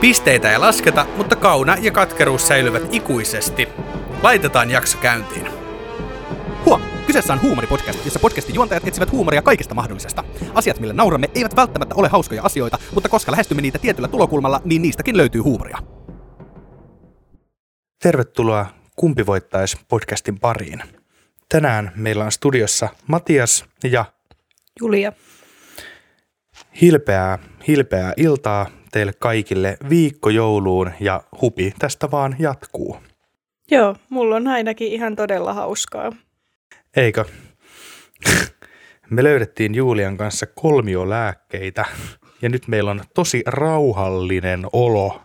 Pisteitä ei lasketa, mutta kauna ja katkeruus säilyvät ikuisesti. Laitetaan jakso käyntiin. Huom! Kyseessä on huumoripodcast, jossa podcastin juontajat etsivät huumoria kaikesta mahdollisesta. Asiat, millä nauramme, eivät välttämättä ole hauskoja asioita, mutta koska lähestymme niitä tietyllä tulokulmalla, niin niistäkin löytyy huumoria. Tervetuloa Kumpi voittaisi podcastin pariin. Tänään meillä on studiossa Matias ja Julia. hilpeää, hilpeää iltaa teille kaikille viikko jouluun ja hupi tästä vaan jatkuu. Joo, mulla on ainakin ihan todella hauskaa. Eikö? Me löydettiin Julian kanssa kolmiolääkkeitä ja nyt meillä on tosi rauhallinen olo.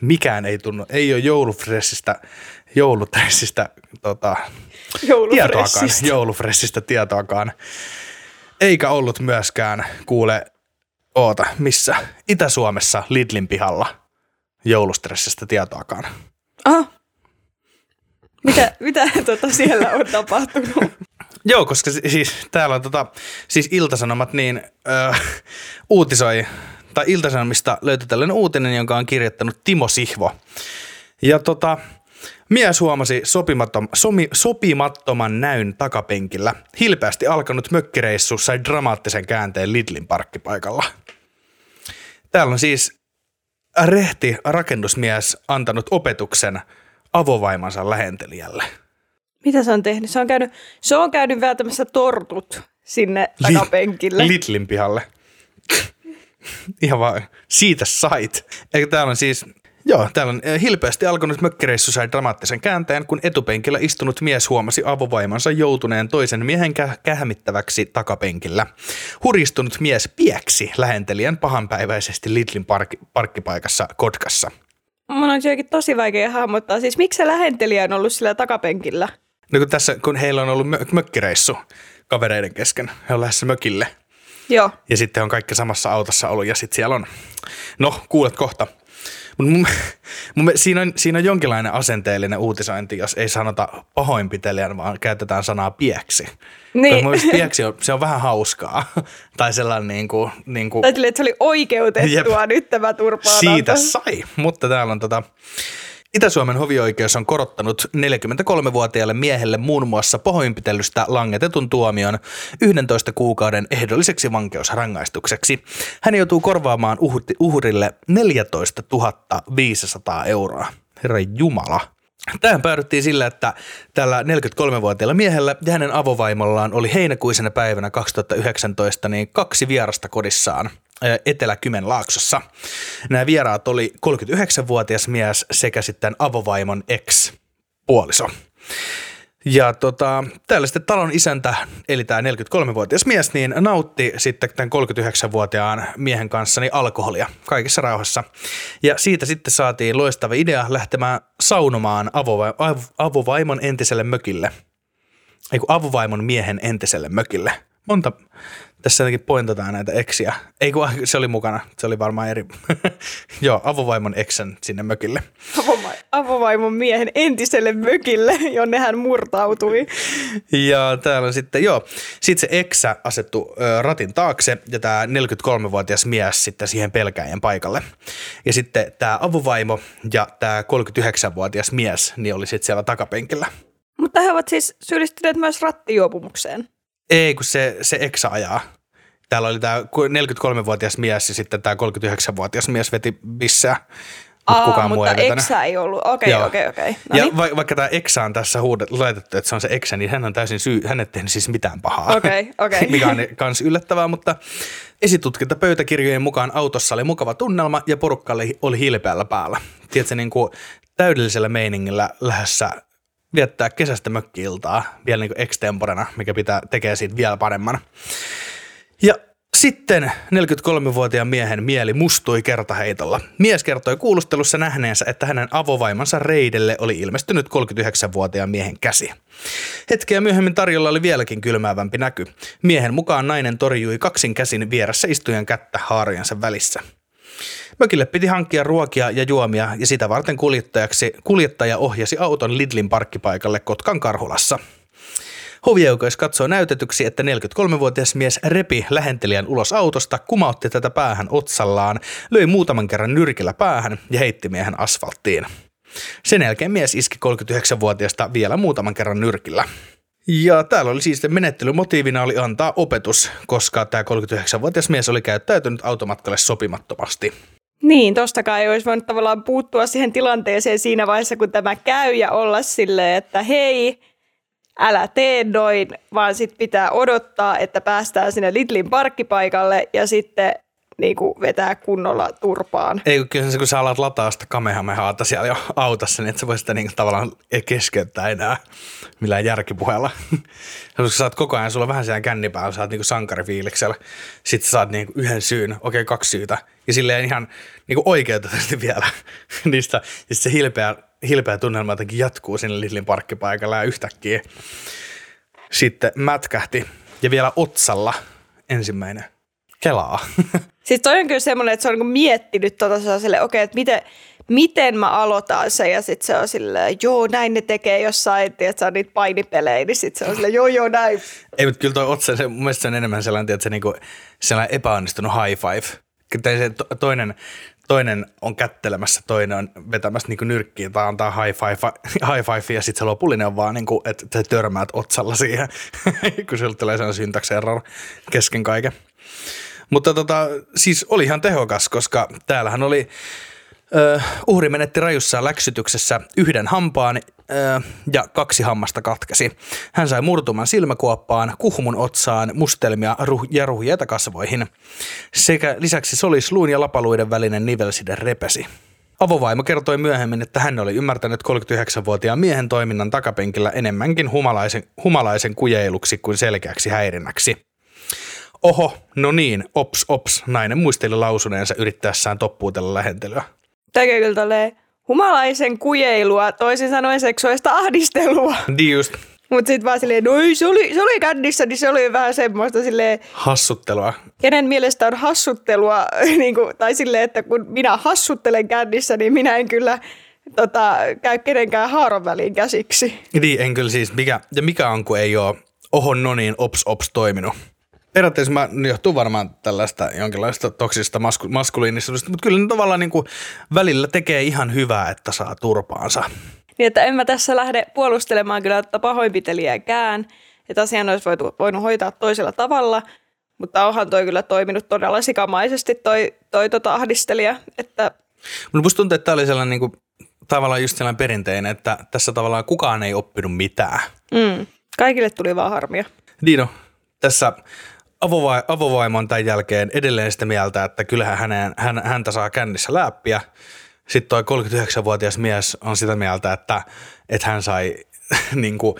Mikään ei tunnu, ei ole joulufressistä, joulutressistä tota, tietoakaan, Joulufressistä. joulufressistä tietoakaan. Eikä ollut myöskään, kuule, oota, missä? Itä-Suomessa Lidlin pihalla joulustressistä tietoakaan. Aha. Mitä, mitä tota siellä on tapahtunut? Joo, koska si- siis täällä on tota, siis Iltasanomat niin ö, uutisoi, tai Iltasanomista löytyi tällainen uutinen, jonka on kirjoittanut Timo Sihvo. Ja tota, mies huomasi sopimatom, somi, sopimattoman näyn takapenkillä. Hilpeästi alkanut mökkireissu sai dramaattisen käänteen Lidlin parkkipaikalla. Täällä on siis rehti rakennusmies antanut opetuksen avovaimansa lähentelijälle. Mitä se on tehnyt? Se on käynyt, se on käynyt vääntämässä tortut sinne Li- takapenkille. Lidlin pihalle. Ihan vaan siitä sait. Eikä täällä on siis, joo, täällä on eh, hilpeästi alkanut mökkireissu sai dramaattisen käänteen, kun etupenkillä istunut mies huomasi avovaimansa joutuneen toisen miehen kä- kähmittäväksi takapenkillä. Huristunut mies pieksi lähentelijän pahanpäiväisesti Lidlin park- parkkipaikassa Kotkassa. Mun on jotenkin tosi vaikea hahmottaa. Siis miksi se lähentelijä on ollut sillä takapenkillä? No kun tässä, kun heillä on ollut mö- mökkireissu kavereiden kesken, he on lähdössä mökille – Joo. ja sitten on kaikki samassa autossa ollut ja sitten siellä on, no kuulet kohta. Mut mun, mun, siinä, on, siinä on jonkinlainen asenteellinen uutisointi, jos ei sanota pahoinpitelijän, vaan käytetään sanaa pieksi. Niin. Mun mielestä pieksi on, se on vähän hauskaa. tai sellainen niin kuin, niin kuin Tai silleen, että se oli oikeutettua Jep. nyt tämä turpaan siitä sai. Mutta täällä on tota, Itä-Suomen hovioikeus on korottanut 43-vuotiaalle miehelle muun muassa pahoinpitelystä langetetun tuomion 11 kuukauden ehdolliseksi vankeusrangaistukseksi. Hän joutuu korvaamaan uhrille 14 500 euroa. Herra Jumala. Tähän päädyttiin sillä, että tällä 43-vuotiaalla miehellä ja hänen avovaimollaan oli heinäkuisena päivänä 2019 niin kaksi vierasta kodissaan Etelä-Kymenlaaksossa. Nämä vieraat oli 39-vuotias mies sekä sitten avovaimon ex-puoliso. Ja tota, täällä sitten talon isäntä, eli tämä 43-vuotias mies, niin nautti sitten tämän 39-vuotiaan miehen kanssa niin alkoholia kaikessa rauhassa. Ja siitä sitten saatiin loistava idea lähtemään saunomaan avova- av- avovaimon entiselle mökille. Ei avovaimon miehen entiselle mökille. Monta, tässä jotenkin pointataan näitä eksiä. Ei kun se oli mukana, se oli varmaan eri. Joo, avovaimon eksen sinne mökille. Avova- avovaimon miehen entiselle mökille, jonne hän murtautui. Ja täällä on sitten, joo, sitten se eksä asettu ö, ratin taakse ja tämä 43-vuotias mies sitten siihen pelkäjän paikalle. Ja sitten tämä avovaimo ja tämä 39-vuotias mies niin oli sitten siellä takapenkillä. Mutta he ovat siis syyllistyneet myös rattijuopumukseen. Ei, kun se, se eksä ajaa. Täällä oli tämä 43-vuotias mies ja sitten tämä 39-vuotias mies veti bissää. Mutta kukaan muu mutta ei eksä ei ollut. Okei, okei, okei. No Ja niin. va- vaikka tämä eksä on tässä huudet, laitettu, että se on se eksä, niin hän on täysin syy, hän ei tehnyt siis mitään pahaa. Okei, okei. Mikä on kans yllättävää, mutta esitutkintapöytäkirjojen mukaan autossa oli mukava tunnelma ja porukka oli, oli hilpeällä päällä. Tiedätkö, niin kuin täydellisellä meiningillä lähdössä viettää kesästä mökkiiltaa vielä niin extemporena, mikä pitää tekee siitä vielä paremman. Ja Sitten 43-vuotiaan miehen mieli mustui kertaheitolla. Mies kertoi kuulustelussa nähneensä, että hänen avovaimansa reidelle oli ilmestynyt 39-vuotiaan miehen käsi. Hetkeä myöhemmin tarjolla oli vieläkin kylmäävämpi näky. Miehen mukaan nainen torjui kaksin käsin vieressä istujan kättä haarojensa välissä. Mökille piti hankkia ruokia ja juomia ja sitä varten kuljettajaksi, kuljettaja ohjasi auton Lidlin parkkipaikalle Kotkan Karhulassa. Hovioikeus katsoi näytetyksi, että 43-vuotias mies repi lähentelijän ulos autosta, kumautti tätä päähän otsallaan, löi muutaman kerran nyrkillä päähän ja heitti miehen asfalttiin. Sen jälkeen mies iski 39-vuotiaasta vielä muutaman kerran nyrkillä. Ja täällä oli siis menettelymotiivina oli antaa opetus, koska tämä 39-vuotias mies oli käyttäytynyt automatkalle sopimattomasti. Niin, tostakaan ei olisi voinut tavallaan puuttua siihen tilanteeseen siinä vaiheessa, kun tämä käy ja olla silleen, että hei, älä tee noin, vaan sitten pitää odottaa, että päästään sinne Lidlin parkkipaikalle ja sitten niin kuin vetää kunnolla turpaan. Ei, kyllä se, kun sä alat lataa sitä kamehamehaata siellä jo autossa, niin et sä voi sitä niin tavallaan keskeyttää enää millään järkipuheella. Koska sä saat koko ajan, sulla on vähän siellä kännipäällä, sä oot niin sankarifiiliksellä. Sitten sä saat niin yhden syyn, okei okay, kaksi syytä. Ja silleen ihan niin oikeutetusti vielä niistä. Ja se hilpeä, hilpeä tunnelma jotenkin jatkuu sinne Lidlin parkkipaikalla ja yhtäkkiä sitten mätkähti. Ja vielä otsalla ensimmäinen kelaa. Siis toi on kyllä semmoinen, että se on niin miettinyt tota okei, okay, että miten, miten mä aloitan se ja sitten se on silleen, joo näin ne tekee jossain, että se on niitä painipelejä, niin sitten se on silleen, joo joo näin. Ei, mutta kyllä toi otsa, se, mun mielestä se on enemmän sellainen, että se niinku, sellainen epäonnistunut high five. Kyllä se toinen, toinen on kättelemässä, toinen on vetämässä niinku nyrkkiä tai antaa high five, high five ja sitten se lopullinen on vaan, niinku, että sä törmäät otsalla siihen, kun sieltä tulee sellainen syntaksi kesken kaiken. Mutta tota, siis oli ihan tehokas, koska täällähän oli Uh, uhri menetti rajussa läksytyksessä yhden hampaan ja kaksi hammasta katkesi. Hän sai murtuman silmäkuoppaan, kuhmun otsaan, mustelmia ruh- ja ruhjeita kasvoihin. Sekä lisäksi solis luun ja lapaluiden välinen nivelside repesi. Avovaimo kertoi myöhemmin, että hän oli ymmärtänyt 39-vuotiaan miehen toiminnan takapenkillä enemmänkin humalaisen, humalaisen kujeiluksi kuin selkeäksi häirinnäksi. Oho, no niin, ops, ops, nainen muisteli lausuneensa yrittäessään toppuutella lähentelyä. Tekee kyllä tälleen humalaisen kujeilua, toisin sanoen seksuaalista ahdistelua. Niin just. Mutta sitten vaan silleen, no se oli, se oli kännissä, niin se oli vähän semmoista silleen... Hassuttelua. Kenen mielestä on hassuttelua, niin kuin, tai silleen, että kun minä hassuttelen kännissä, niin minä en kyllä tota, käy kenenkään haaron väliin käsiksi. Niin, en kyllä siis. Mikä, ja mikä on, kun ei ole oho no niin, ops ops toiminut? Periaatteessa mä johtuu varmaan tällaista jonkinlaista toksista masku, maskuliinisuudesta, mutta kyllä ne tavallaan niin kuin välillä tekee ihan hyvää, että saa turpaansa. Niin, että en mä tässä lähde puolustelemaan kyllä että pahoinpitelijääkään, että asian olisi voitu, voinut hoitaa toisella tavalla, mutta onhan toi kyllä toiminut todella sikamaisesti toi, toi tota ahdistelija. Että... Mun musta tuntuu, että tämä oli sellainen niin kuin, tavallaan just sellainen perinteinen, että tässä tavallaan kukaan ei oppinut mitään. Mm. Kaikille tuli vaan harmia. Dino, tässä avova- avovaimo on tämän jälkeen edelleen sitä mieltä, että kyllähän hänen, hän, häntä saa kännissä läppiä. Sitten toi 39-vuotias mies on sitä mieltä, että, että hän sai niin kuin,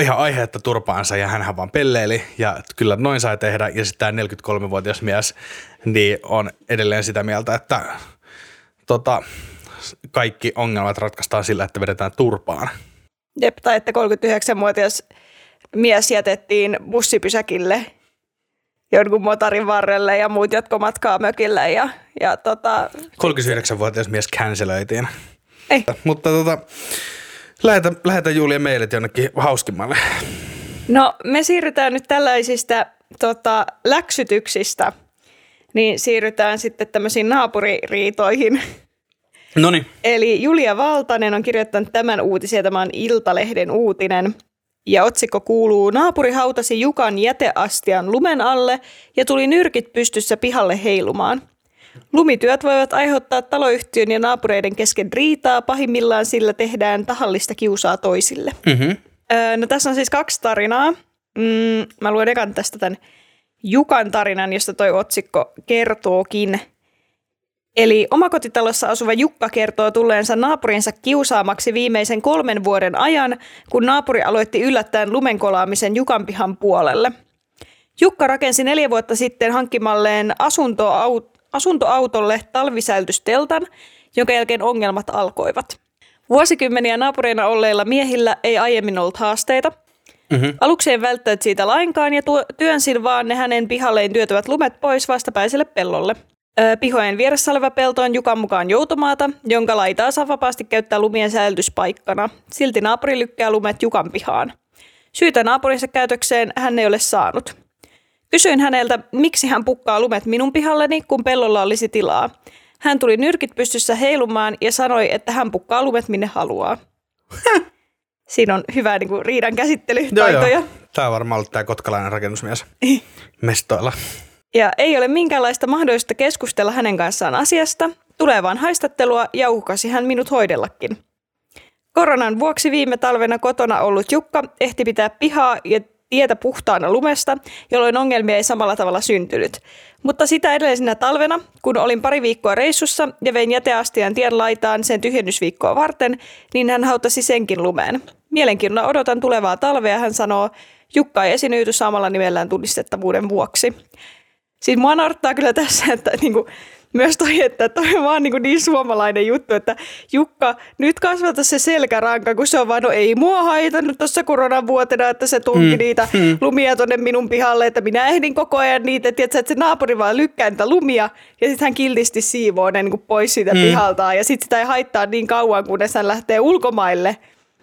ihan aiheetta turpaansa ja hän vaan pelleili ja kyllä noin sai tehdä. Ja sitten tämä 43-vuotias mies niin on edelleen sitä mieltä, että tota, kaikki ongelmat ratkaistaan sillä, että vedetään turpaan. Jep, tai että 39-vuotias mies jätettiin bussipysäkille jonkun motarin varrelle ja muut jatko matkaa mökille. Ja, ja tota... 39-vuotias mies cancelöitiin. Ei. Mutta tota, lähetä, lähetä Julia meilit jonnekin hauskimmalle. No me siirrytään nyt tällaisista tota, läksytyksistä, niin siirrytään sitten tämmöisiin naapuririitoihin. No Eli Julia Valtanen on kirjoittanut tämän uutisen, tämä on Iltalehden uutinen – ja otsikko kuuluu, naapuri hautasi Jukan jäteastian lumen alle ja tuli nyrkit pystyssä pihalle heilumaan. Lumityöt voivat aiheuttaa taloyhtiön ja naapureiden kesken riitaa, pahimmillaan sillä tehdään tahallista kiusaa toisille. Mm-hmm. Öö, no tässä on siis kaksi tarinaa. Mm, mä luen ekan tästä tämän Jukan tarinan, josta toi otsikko kertookin – Eli omakotitalossa asuva Jukka kertoo tulleensa naapurinsa kiusaamaksi viimeisen kolmen vuoden ajan, kun naapuri aloitti yllättäen lumenkolaamisen Jukan pihan puolelle. Jukka rakensi neljä vuotta sitten hankkimalleen asuntoaut- asuntoautolle talvisäilytysteltan, jonka jälkeen ongelmat alkoivat. Vuosikymmeniä naapureina olleilla miehillä ei aiemmin ollut haasteita. Mm-hmm. Aluksi ei välttänyt siitä lainkaan ja tuo, työnsin vaan ne hänen pihalleen työtävät lumet pois vastapäiselle pellolle. Pihojen vieressä oleva pelto on Jukan mukaan joutomaata, jonka laitaa saa vapaasti käyttää lumien säilytyspaikkana. Silti naapuri lykkää lumet Jukan pihaan. Syytä naapurinsa käytökseen hän ei ole saanut. Kysyin häneltä, miksi hän pukkaa lumet minun pihalleni, kun pellolla olisi tilaa. Hän tuli nyrkit pystyssä heilumaan ja sanoi, että hän pukkaa lumet minne haluaa. Siinä on hyvä niin kuin, riidan käsittelytaitoja. Tämä on varmaan ollut tämä kotkalainen rakennusmies mestoilla. Ja ei ole minkäänlaista mahdollista keskustella hänen kanssaan asiasta. Tulee vaan haistattelua ja uhkasi hän minut hoidellakin. Koronan vuoksi viime talvena kotona ollut Jukka ehti pitää pihaa ja tietä puhtaana lumesta, jolloin ongelmia ei samalla tavalla syntynyt. Mutta sitä edellisenä talvena, kun olin pari viikkoa reissussa ja vein jäteastian tien laitaan sen tyhjennysviikkoa varten, niin hän hautasi senkin lumeen. Mielenkiinnolla odotan tulevaa talvea, hän sanoo, Jukka ei esiinnyty samalla nimellään tunnistettavuuden vuoksi. Siis mua naurattaa kyllä tässä, että niinku, myös toi, että toi on vaan niin, niin suomalainen juttu, että Jukka, nyt kasvata se selkäranka, kun se on vaan, no ei mua haitannut tuossa koronan vuotena, että se tunki mm. niitä mm. lumia tonne minun pihalle, että minä ehdin koko ajan niitä, että, että se naapuri vaan lykkää niitä lumia, ja sitten hän kiltisti siivoo ne niin pois siitä mm. pihaltaan, ja sitten sitä ei haittaa niin kauan, kunnes hän lähtee ulkomaille,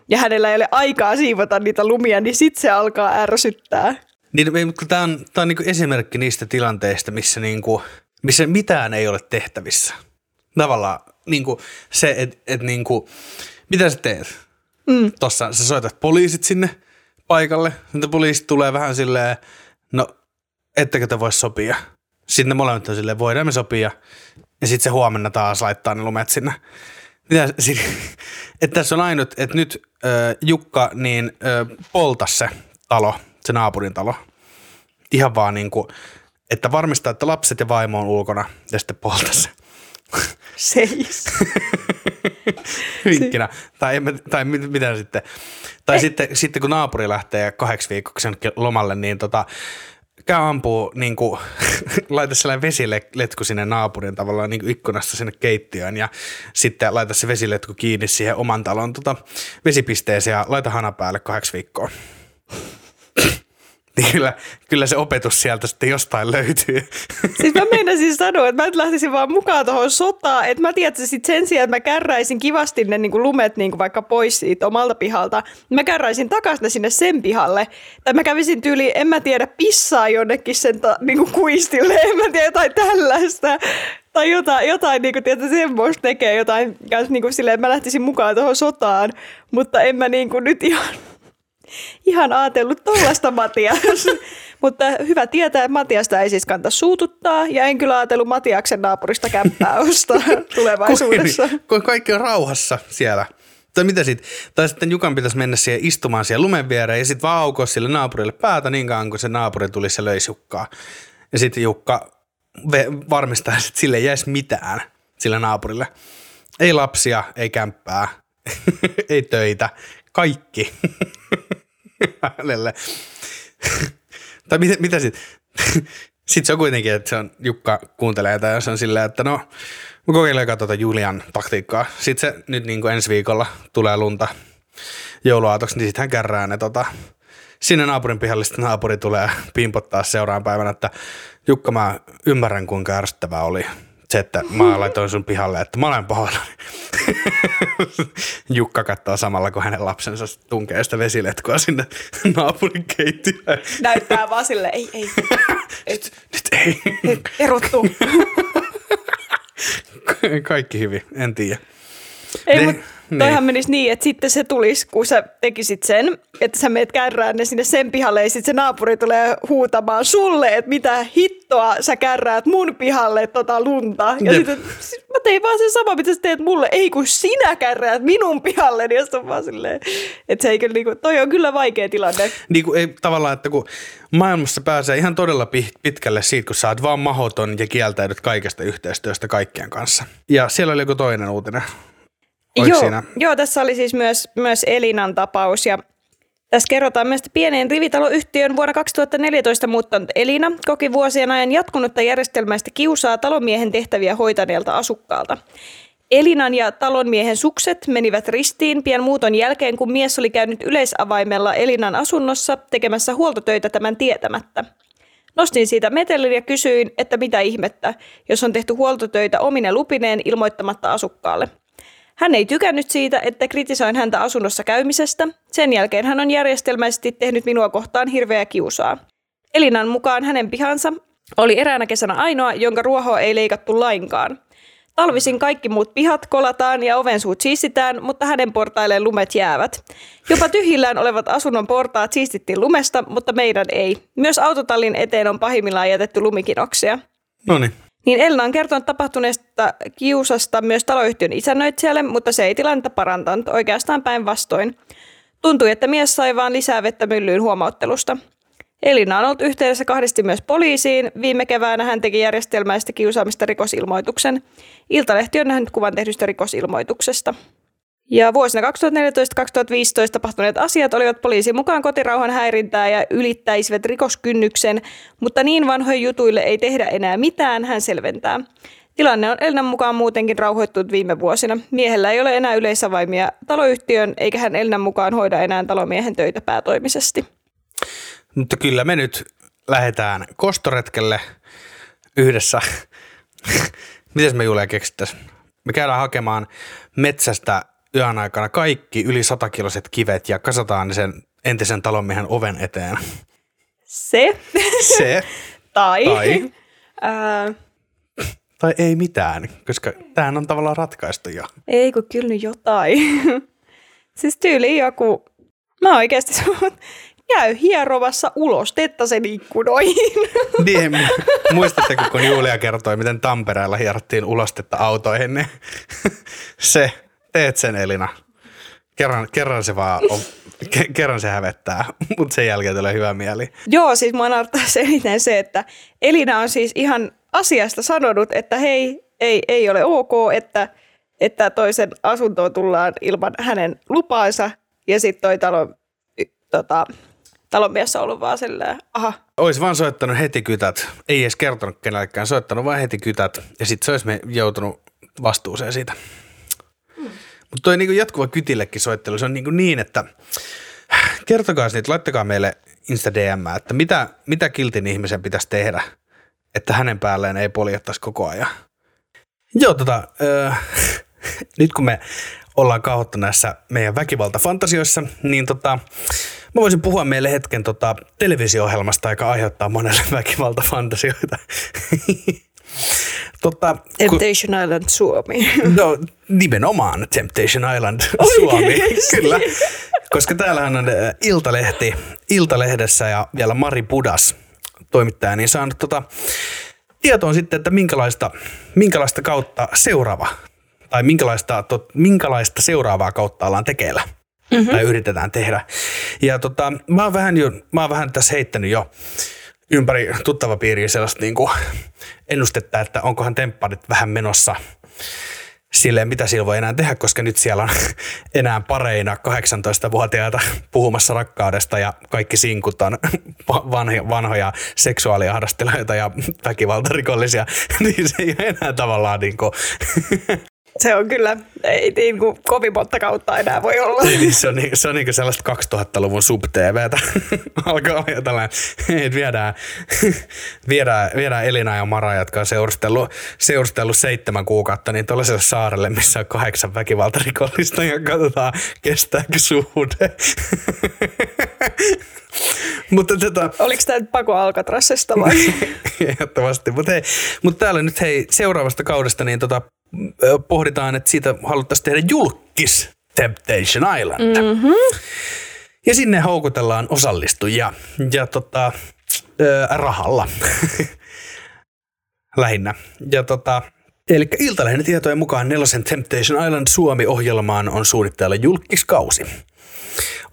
ja hänellä ei ole aikaa siivota niitä lumia, niin sitten se alkaa ärsyttää. Niin, tämä on, tämä on niin esimerkki niistä tilanteista, missä niin kuin, missä mitään ei ole tehtävissä. Tavallaan niin kuin se, että et niin mitä sä teet? Mm. Tossa sä soitat poliisit sinne paikalle, sitten poliisit tulee vähän silleen, no ettekö te voi sopia? Sitten ne molemmat on silleen, voidaan me sopia. Ja sitten se huomenna taas laittaa ne lumet sinne. Mitä, että tässä on ainut, että nyt äh, Jukka niin äh, polta se talo, se naapurin talo. Ihan vaan niin kuin, että varmistaa, että lapset ja vaimo on ulkona ja sitten polta se. Seis. Vinkkinä. Tai, tai mitä sitten. Tai sitten, sitten kun naapuri lähtee kahdeksi viikoksi lomalle, niin tota, käy ampuu, niin kuin, laita sellainen vesiletku sinne naapurin tavallaan niin ikkunasta sinne keittiöön ja sitten laita se vesiletku kiinni siihen oman talon tota, vesipisteeseen ja laita hana päälle kahdeksi viikkoa. Niin kyllä, kyllä se opetus sieltä sitten jostain löytyy. Siis mä meinasin sanoa, että mä nyt lähtisin vaan mukaan tuohon sotaan, että mä tiedän, että sit sen sijaan, että mä kärräisin kivasti ne niin kuin lumet niin kuin vaikka pois siitä omalta pihalta, niin mä kärräisin takaisin sinne sen pihalle. Tai mä kävisin tyyli, en mä tiedä, pissaa jonnekin sen ta, niin kuin kuistille, en mä tiedä, jotain tällaista. Tai jotain, jotain niin kuin, semmoista tekee jotain, niin kuin silleen, että mä lähtisin mukaan tuohon sotaan, mutta en mä niin kuin nyt ihan ihan ajatellut tollasta Matias. Mutta hyvä tietää, että Matiasta ei siis kanta suututtaa, ja en kyllä ajatellut Matiaksen naapurista kämppää ostaa tulevaisuudessa. Kun kaikki on rauhassa siellä. Tai mitä sit? Tai sitten Jukan pitäisi mennä siihen istumaan siihen lumen viereen ja sitten vaan aukoa sille naapurille päätä niin kauan, kun se naapuri tuli se löisi Jukkaa. Ja sitten Jukka varmistaa, että sille ei jäisi mitään sille naapurille. Ei lapsia, ei kämppää, ei töitä, kaikki. hänelle. tai mitä, mitä sitten? sitten se on kuitenkin, että se on, Jukka kuuntelee tai jos on silleen, että no, mä kokeilen katsoa Julian taktiikkaa. Sitten se nyt niin kuin ensi viikolla tulee lunta jouluaatoksi, niin sitten hän kärrää ne tota, sinne naapurin pihalle, sitten naapuri tulee pimpottaa seuraavan päivänä, että Jukka, mä ymmärrän kuinka ärsyttävää oli se, että mä laitoin sun pihalle, että mä olen pahoillani. Jukka katsoo samalla, kun hänen lapsensa tunkee sitä vesiletkua sinne naapurin keittiöön. Näyttää vaan sille, ei, ei. nyt, nyt ei. Erottu. Kaikki hyvin, en tiedä. Ei, ne, mutta. Toihan menisi niin, että sitten se tulisi, kun sä tekisit sen, että sä meet kärrään ne sinne sen pihalle ja sitten se naapuri tulee huutamaan sulle, että mitä hittoa sä kärräät mun pihalle tota lunta. Ja sitten sit mä tein vaan sen sama, mitä sä teet mulle. Ei kun sinä kärräät minun pihalle, niin on vaan silleen, että se ei kyllä, niinku, toi on kyllä vaikea tilanne. Niin kuin ei tavallaan, että kun maailmassa pääsee ihan todella pitkälle siitä, kun sä oot vaan mahoton ja kieltäydyt kaikesta yhteistyöstä kaikkien kanssa. Ja siellä oli joku toinen uutinen. Joo, siinä? joo, tässä oli siis myös, myös Elinan tapaus ja Tässä kerrotaan myös, että pieneen rivitaloyhtiön vuonna 2014 muuttanut Elina koki vuosien ajan jatkunutta järjestelmäistä kiusaa talonmiehen tehtäviä hoitaneelta asukkaalta. Elinan ja talonmiehen sukset menivät ristiin pian muuton jälkeen, kun mies oli käynyt yleisavaimella Elinan asunnossa tekemässä huoltotöitä tämän tietämättä. Nostin siitä metelin ja kysyin, että mitä ihmettä, jos on tehty huoltotöitä omine lupineen ilmoittamatta asukkaalle. Hän ei tykännyt siitä, että kritisoin häntä asunnossa käymisestä. Sen jälkeen hän on järjestelmäisesti tehnyt minua kohtaan hirveä kiusaa. Elinan mukaan hänen pihansa oli eräänä kesänä ainoa, jonka ruohoa ei leikattu lainkaan. Talvisin kaikki muut pihat kolataan ja ovensuut siistitään, mutta hänen portailleen lumet jäävät. Jopa tyhjillään olevat asunnon portaat siistittiin lumesta, mutta meidän ei. Myös autotallin eteen on pahimmillaan jätetty lumikinoksia. No niin. Niin Elna on kertonut tapahtuneesta kiusasta myös taloyhtiön isännöitsijälle, mutta se ei tilannetta parantanut, oikeastaan päinvastoin. Tuntui, että mies sai vain lisää vettä myllyyn huomauttelusta. Elina on ollut yhteydessä kahdesti myös poliisiin. Viime keväänä hän teki järjestelmäistä kiusaamista rikosilmoituksen. Iltalehti on nähnyt kuvan tehdystä rikosilmoituksesta. Ja vuosina 2014-2015 tapahtuneet asiat olivat poliisin mukaan kotirauhan häirintää ja ylittäisivät rikoskynnyksen, mutta niin vanhoille jutuille ei tehdä enää mitään, hän selventää. Tilanne on Elnan mukaan muutenkin rauhoittunut viime vuosina. Miehellä ei ole enää yleisavaimia taloyhtiön, eikä hän Elnan mukaan hoida enää talomiehen töitä päätoimisesti. Mutta kyllä me nyt lähdetään kostoretkelle yhdessä. Miten me Julia keksittäisiin? Me käydään hakemaan metsästä yön aikana kaikki yli satakiloiset kivet ja kasataan ne sen entisen talonmiehen oven eteen. Se. Se. tai. Tai. Ää, Tai ei mitään, koska tämähän on tavallaan ratkaistu jo. ei kun kyllä nyt jotain. siis tyyli joku, mä oikeasti sanon, käy hierovassa ulostetta sen ikkunoihin. Niin, mu- muistatteko, kun Julia kertoi, miten Tampereella hierottiin ulostetta autoihin, niin se, teet sen Elina. Kerran, kerran se vaan on, ke, kerran se hävettää, mutta sen jälkeen tulee hyvä mieli. Joo, siis mä naurattaa se eniten se, että Elina on siis ihan asiasta sanonut, että hei, ei, ei ole ok, että, että toisen asuntoon tullaan ilman hänen lupaansa. Ja sitten toi talon, y- tota, talonmies on ollut vaan silleen, aha, Ois vaan soittanut heti kytät, ei edes kertonut kenellekään, soittanut vaan heti kytät ja sitten se olisi me joutunut vastuuseen siitä. Mutta toi niinku jatkuva kytillekin soittelu, se on niinku niin, että kertokaa niitä, laittakaa meille Insta DM, että mitä, mitä kiltin ihmisen pitäisi tehdä, että hänen päälleen ei poljettaisi koko ajan. Joo, tota, öö, nyt kun me ollaan kauhottu näissä meidän väkivaltafantasioissa, niin tota, mä voisin puhua meille hetken tota, televisio-ohjelmasta, joka aiheuttaa monelle väkivaltafantasioita. Tota, kun, Temptation Island Suomi. no, nimenomaan Temptation Island Suomi, Oikeesti? kyllä. Koska täällähän on äh, Iltalehti, Iltalehdessä ja vielä Mari Pudas toimittaja, niin saanut tota, tietoon sitten, että minkälaista, minkälaista kautta seuraava, tai minkälaista, tot, minkälaista seuraavaa kautta ollaan tekeillä. Mm-hmm. Tai yritetään tehdä. Ja tota, mä oon vähän, jo, mä oon vähän tässä heittänyt jo ympäri tuttava piiriä sellaista niin kuin ennustetta, että onkohan tempparit vähän menossa silleen, mitä sillä voi enää tehdä, koska nyt siellä on enää pareina 18-vuotiaita puhumassa rakkaudesta ja kaikki sinkut on vanhoja, vanhoja seksuaaliahdastelijoita ja väkivaltarikollisia, niin se ei enää tavallaan niin kuin, Se on kyllä, ei niin kuin kovin monta kautta enää voi olla. Niin se on, niin, se on niin sellaista 2000-luvun sub-TVtä. Alkaa olla jo tällainen, että viedään, viedään, viedään Elina ja Mara, jotka on seurustellut, seurustellut seitsemän kuukautta, niin tuollaiselle saarelle, missä on kahdeksan väkivaltarikollista ja katsotaan, kestääkö suhde. Mutta tota, Oliko tämä nyt pako Alcatrassesta vai? Ehdottomasti. Mutta mut täällä nyt hei seuraavasta kaudesta niin tota, pohditaan, että siitä haluttaisiin tehdä julkis Temptation Island. Mm-hmm. Ja sinne houkutellaan osallistujia ja tota, rahalla lähinnä. Ja tota, Eli Iltalehden tietojen mukaan Nelosen Temptation Island Suomi-ohjelmaan on suunnitteilla julkiskausi.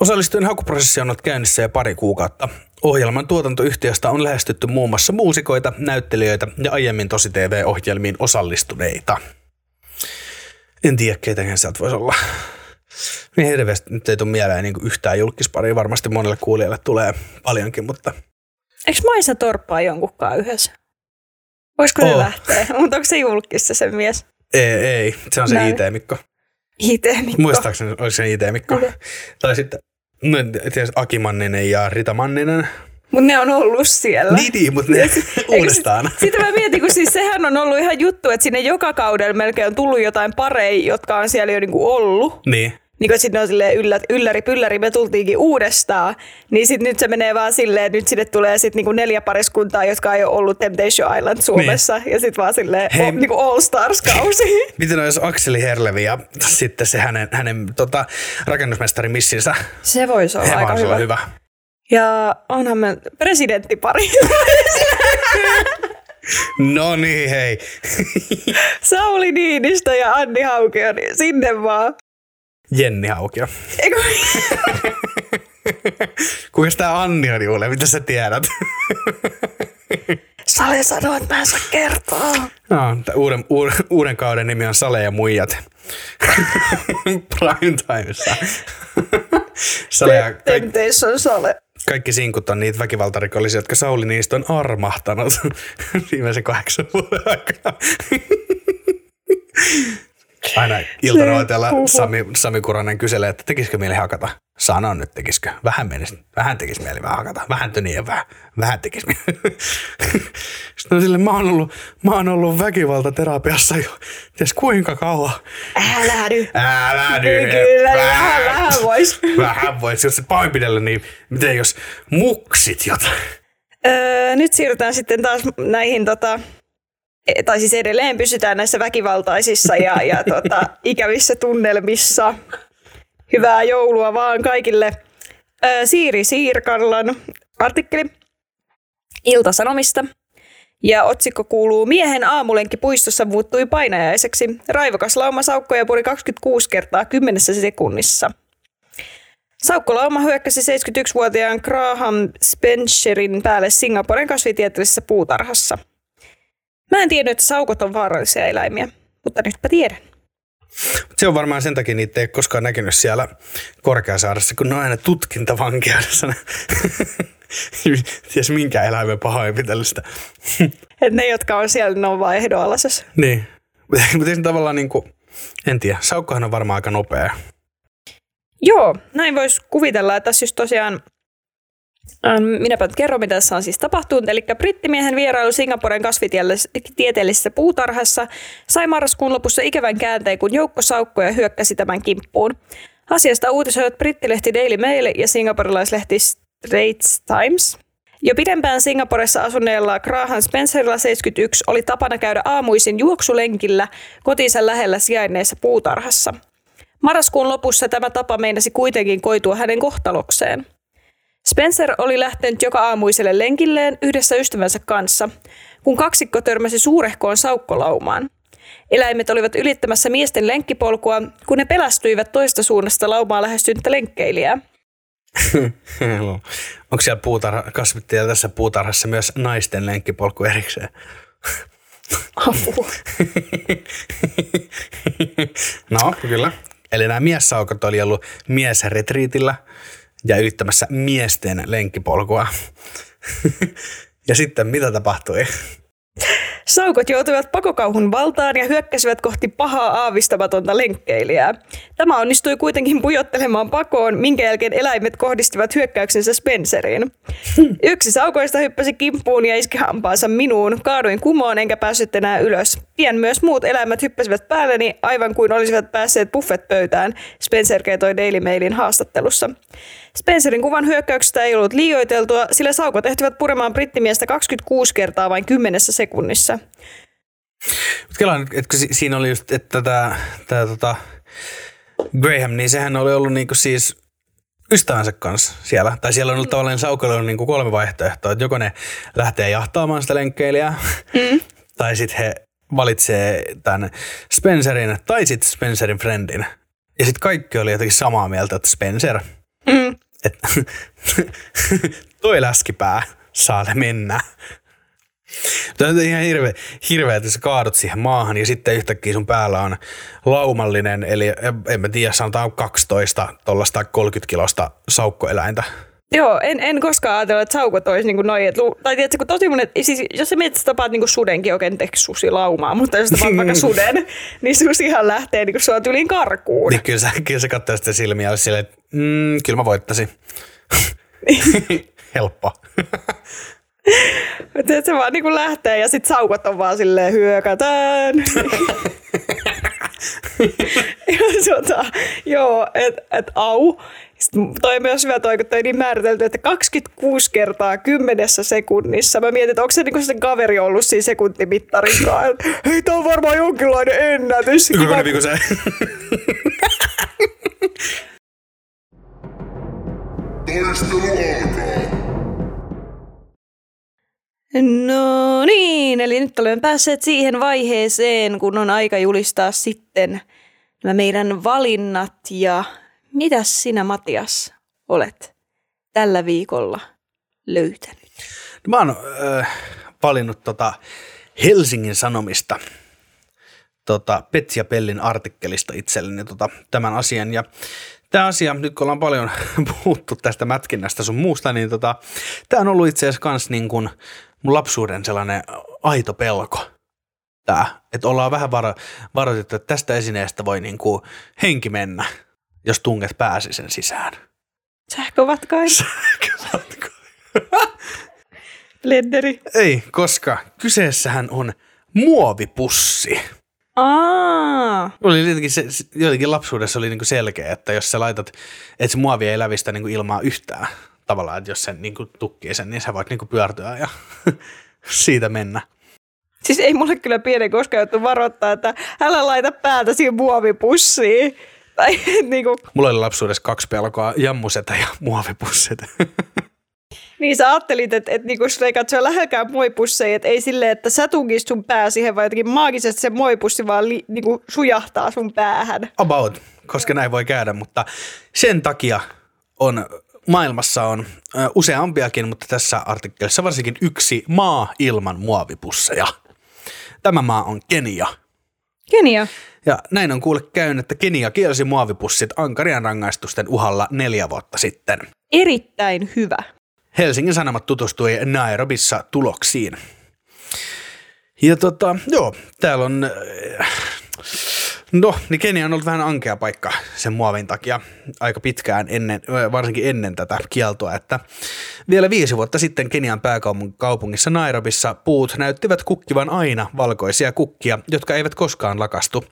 Osallistujen hakuprosessi on ollut käynnissä jo pari kuukautta. Ohjelman tuotantoyhtiöstä on lähestytty muun muassa muusikoita, näyttelijöitä ja aiemmin tosi TV-ohjelmiin osallistuneita. En tiedä, keitähän sieltä voisi olla. Niin hirveästi nyt ei tule mieleen niin yhtään julkisparia. Varmasti monelle kuulijalle tulee paljonkin, mutta Eikö Maisa torppaa jonkunkaan yhdessä? Voisiko se Oo. lähteä? Mutta onko se julkissa se mies? ei, ei. se on se Näin. IT-Mikko. IT-Mikko. Muistaakseni oliko se IT-Mikko. Okei. Tai sitten no, tietysti Aki Manninen ja Rita Manninen. Mutta ne on ollut siellä. Niin, niin mutta ne uudestaan. Sitten mä mietin, kun siis sehän on ollut ihan juttu, että sinne joka kaudella melkein on tullut jotain pareja, jotka on siellä jo niinku ollut. Niin. Niin kun sitten on silleen yllä, ylläri pylläri, me tultiinkin uudestaan. Niin sit nyt se menee vaan silleen, että nyt sinne tulee sit niinku neljä pariskuntaa, jotka ei ole ollut Temptation Island Suomessa. Niin. Ja sitten vaan silleen Hei. o, niinku All Stars-kausi. Miten olisi Akseli Herlevi ja sitten se hänen, hänen tota, rakennusmestari missinsä? se voisi olla He aika hyvä. hyvä. Ja onhan me presidenttipari. No niin, hei. Sauli Niinistö ja Anni Haukio, niin sinne vaan. Jenni Haukio. Eiku, Kuinka tämä Anni on Juule? Mitä sä tiedät? Sale sanoo, että mä en saa kertoa. No, uuden, uuden, uuden kauden nimi on Sale ja muijat. Prime Timessa. Sale ja Temptation Sale. Kaikki sinkut on niitä väkivaltarikollisia, jotka Sauli niistä on armahtanut viimeisen kahdeksan vuoden aikana. Aina iltaroitella. Sami, Sami Kuranen kyselee, että tekisikö mieli hakata. Sano nyt, tekisikö. Vähän, menisi, vähän tekisi mieli vähän hakata. Vähän töniä vähän. Vähän tekisi mieli. Sitten on sille, mä oon ollut, mä oon ollut väkivaltaterapiassa jo ties kuinka kauan. Älä nyt. Älä nyt. Kyllä, vähän, vähän vois. Vähän vois. Jos et pahoinpidellä, niin miten jos muksit jotain? Öö, nyt siirrytään sitten taas näihin, tota, e- tai siis edelleen pysytään näissä väkivaltaisissa ja, ja tota, ikävissä tunnelmissa. Hyvää joulua vaan kaikille. Siiri Siirkallan artikkeli Iltasanomista. Ja otsikko kuuluu, miehen aamulenkki puistossa muuttui painajaiseksi. Raivokas lauma saukkoja puri 26 kertaa 10 sekunnissa. Saukkolauma hyökkäsi 71-vuotiaan Graham Spencerin päälle Singaporen kasvitieteellisessä puutarhassa. Mä en tiennyt, että saukot on vaarallisia eläimiä, mutta nytpä tiedän. Se on varmaan sen takia niitä ei koskaan näkynyt siellä Korkeasaaressa, kun ne on aina tutkintavankeudessa. Ties minkä eläimen pahoinpitelystä. Et ne, jotka on siellä, ne on vaan ehdonalaisessa. niin. Mutta tavallaan niin kuin, en tiedä, saukkohan on varmaan aika nopea. Joo, näin voisi kuvitella, että tässä just tosiaan Minäpä nyt kerron, mitä tässä on siis tapahtunut. Eli brittimiehen vierailu Singaporen kasvitieteellisessä puutarhassa sai marraskuun lopussa ikävän käänteen, kun joukko saukkoja hyökkäsi tämän kimppuun. Asiasta uutisoivat brittilehti Daily Mail ja singaporilaislehti Straits Times. Jo pidempään Singaporessa asuneella Graham Spencerilla 71 oli tapana käydä aamuisin juoksulenkillä kotinsa lähellä sijainneessa puutarhassa. Marraskuun lopussa tämä tapa meinasi kuitenkin koitua hänen kohtalokseen. Spencer oli lähtenyt joka aamuiselle lenkilleen yhdessä ystävänsä kanssa, kun kaksikko törmäsi suurehkoon saukkolaumaan. Eläimet olivat ylittämässä miesten lenkkipolkua, kun ne pelästyivät toista suunnasta laumaa lähestynyttä lenkkeilijää. Onko siellä puutarha, kasvittiin tässä puutarhassa myös naisten lenkkipolku erikseen? No, kyllä. Eli nämä miessaukot oli ollut miesretriitillä ja yrittämässä miesten lenkkipolkua. ja sitten mitä tapahtui? Saukot joutuivat pakokauhun valtaan ja hyökkäsivät kohti pahaa aavistamatonta lenkkeilijää. Tämä onnistui kuitenkin pujottelemaan pakoon, minkä jälkeen eläimet kohdistivat hyökkäyksensä Spenceriin. Yksi saukoista hyppäsi kimppuun ja iski hampaansa minuun. Kaaduin kumoon enkä päässyt enää ylös. Pian myös muut eläimet hyppäsivät päälleni aivan kuin olisivat päässeet buffet-pöytään, Spencer kertoi Daily Mailin haastattelussa. Spencerin kuvan hyökkäyksestä ei ollut liioiteltua, sillä saukot ehtivät puremaan brittimiestä 26 kertaa vain 10 sekunnissa. Kelaan, että siinä oli just, että tämä, tämä tota Graham, niin sehän oli ollut niinku siis ystävänsä kanssa siellä. Tai siellä on ollut tavallaan saukoilla on niinku kolme vaihtoehtoa, että joko ne lähtee jahtaamaan sitä lenkkeilijää, mm. tai sitten he valitsee tämän Spencerin, tai sitten Spencerin friendin. Ja sitten kaikki oli jotenkin samaa mieltä, että Spencer, Mm. että toi läskipää saa ne mennä. Tämä on ihan hirveä, hirveä, että sä kaadut siihen maahan ja sitten yhtäkkiä sun päällä on laumallinen, eli en, mä tiedä, sanotaan 12 tuollaista 30 kilosta saukkoeläintä. Joo, en, en koskaan ajatella, että saukot olisi niin noin. Että, tai tiedätkö, kun tosi monet, siis jos sä mietit, että tapaat niin sudenkin oikein teeksi susilaumaa, mutta jos tapaat vaikka suden, niin susihan lähtee niin sua tyliin karkuun. Niin kyllä sä, kyllä sä katsoo sitä silmiä silleen, että mm, kyllä mä voittaisin. Helppo. Mutta se vaan niin lähtee ja sitten saukot on vaan silleen hyökätään. ja tota, joo, että et, au. Sitten toi on myös hyvä toi, kun toi niin määritelty, että 26 kertaa kymmenessä sekunnissa. Mä mietin, että onko se niinku se kaveri ollut siinä sekuntimittarin kanssa. Hei, tää on varmaan jonkinlainen ennätys. Kuinka se? Taistelu alkaa. No niin, eli nyt olemme päässeet siihen vaiheeseen, kun on aika julistaa sitten nämä meidän valinnat ja mitä sinä Matias olet tällä viikolla löytänyt? No, mä oon äh, valinnut tota Helsingin Sanomista tota Petsi ja Pellin artikkelista itselleni tota, tämän asian. Ja tämä asia, nyt kun ollaan paljon puhuttu tästä mätkinnästä sun muusta, niin tota, tämä on ollut itse asiassa kans niin kuin mun lapsuuden sellainen aito pelko. Tää, että ollaan vähän varo, varoitettu, että tästä esineestä voi niin kuin henki mennä, jos tunget pääsi sen sisään. Sähkövatkain. Sähkövatkain. Blenderi. Ei, koska kyseessähän on muovipussi. Aa. Oli jotenkin, se, jotenkin lapsuudessa oli niinku selkeä, että jos sä laitat, että se muovi ei lävistä niinku ilmaa yhtään, tavallaan, että jos sen niinku tukkii sen, niin sä voit niinku pyörtyä ja siitä mennä. Siis ei mulle kyllä pienen koskaan joutu varoittaa, että älä laita päätä siihen muovipussiin. Tai niinku... Mulla oli lapsuudessa kaksi pelkoa, jammusetä ja muovipussit. Niin sä ajattelit, että, että niinku, jos ei katsoa lähelläkään muovipusseja, että ei silleen, että sä tunkist sun pää siihen, vaan jotenkin maagisesti se muovipussi vaan li, niinku, sujahtaa sun päähän. About, koska näin voi käydä, mutta sen takia on maailmassa on useampiakin, mutta tässä artikkelissa varsinkin yksi maa ilman muovipusseja. Tämä maa on Kenia. Kenia. Ja näin on kuule käynyt, että Kenia kielsi muovipussit ankarien rangaistusten uhalla neljä vuotta sitten. Erittäin hyvä. Helsingin Sanomat tutustui Nairobissa tuloksiin. Ja tota, joo, täällä on No, niin Kenia on ollut vähän ankea paikka sen muovin takia aika pitkään, ennen, varsinkin ennen tätä kieltoa, että vielä viisi vuotta sitten Kenian pääkaupungissa Nairobissa puut näyttivät kukkivan aina valkoisia kukkia, jotka eivät koskaan lakastu.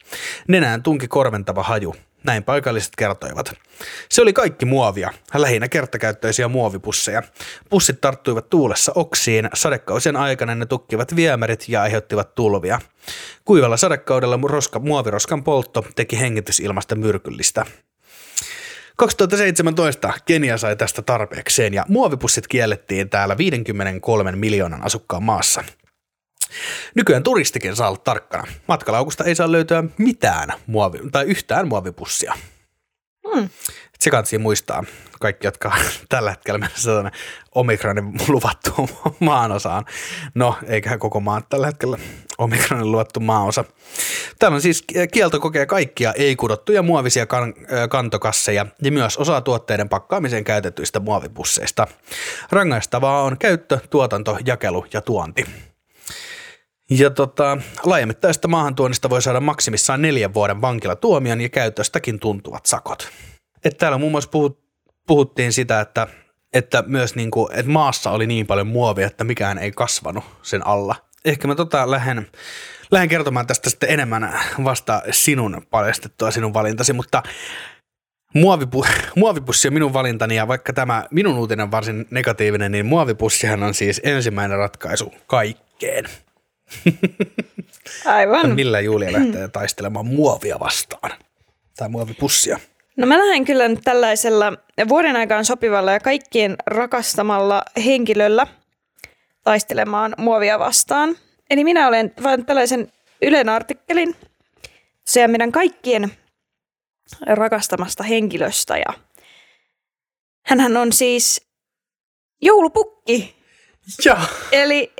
Nenään tunki korventava haju. Näin paikalliset kertoivat. Se oli kaikki muovia, lähinnä kertakäyttöisiä muovipusseja. Pussit tarttuivat tuulessa oksiin, sadekausien aikana ne tukkivat viemärit ja aiheuttivat tulvia. Kuivalla sadekaudella roska, muoviroskan poltto teki hengitysilmasta myrkyllistä. 2017 Kenia sai tästä tarpeekseen ja muovipussit kiellettiin täällä 53 miljoonan asukkaan maassa. Nykyään turistikin saa olla tarkkana. Matkalaukusta ei saa löytyä mitään muovi, tai yhtään muovipussia. Hmm. Se kannattaa muistaa, kaikki, jotka tällä hetkellä mennessä omikronin luvattu maanosaan. No, eiköhän koko maa tällä hetkellä omikronin luvattu maaosa. Täällä on siis kielto kokee kaikkia ei-kudottuja muovisia kan- kantokasseja ja myös osaa tuotteiden pakkaamiseen käytetyistä muovipusseista. Rangaistavaa on käyttö, tuotanto, jakelu ja tuonti. Ja tota, laajamittaista maahantuonnista voi saada maksimissaan neljän vuoden vankilatuomion ja käytöstäkin tuntuvat sakot. Et täällä muun muassa puhut, puhuttiin sitä, että, että myös niin kuin, että maassa oli niin paljon muovia, että mikään ei kasvanut sen alla. Ehkä mä tota lähden, lähden kertomaan tästä sitten enemmän vasta sinun paljastettua sinun valintasi, mutta Muovipu, muovipussi on minun valintani ja vaikka tämä minun uutinen on varsin negatiivinen, niin muovipussihan on siis ensimmäinen ratkaisu kaikkeen. Aivan. Millä Julia lähtee taistelemaan muovia vastaan? Tai muovipussia? No mä lähden kyllä nyt tällaisella vuoden aikaan sopivalla ja kaikkien rakastamalla henkilöllä taistelemaan muovia vastaan. Eli minä olen vain tällaisen Ylen artikkelin se meidän kaikkien rakastamasta henkilöstä ja hänhän on siis joulupukki. Joo. Eli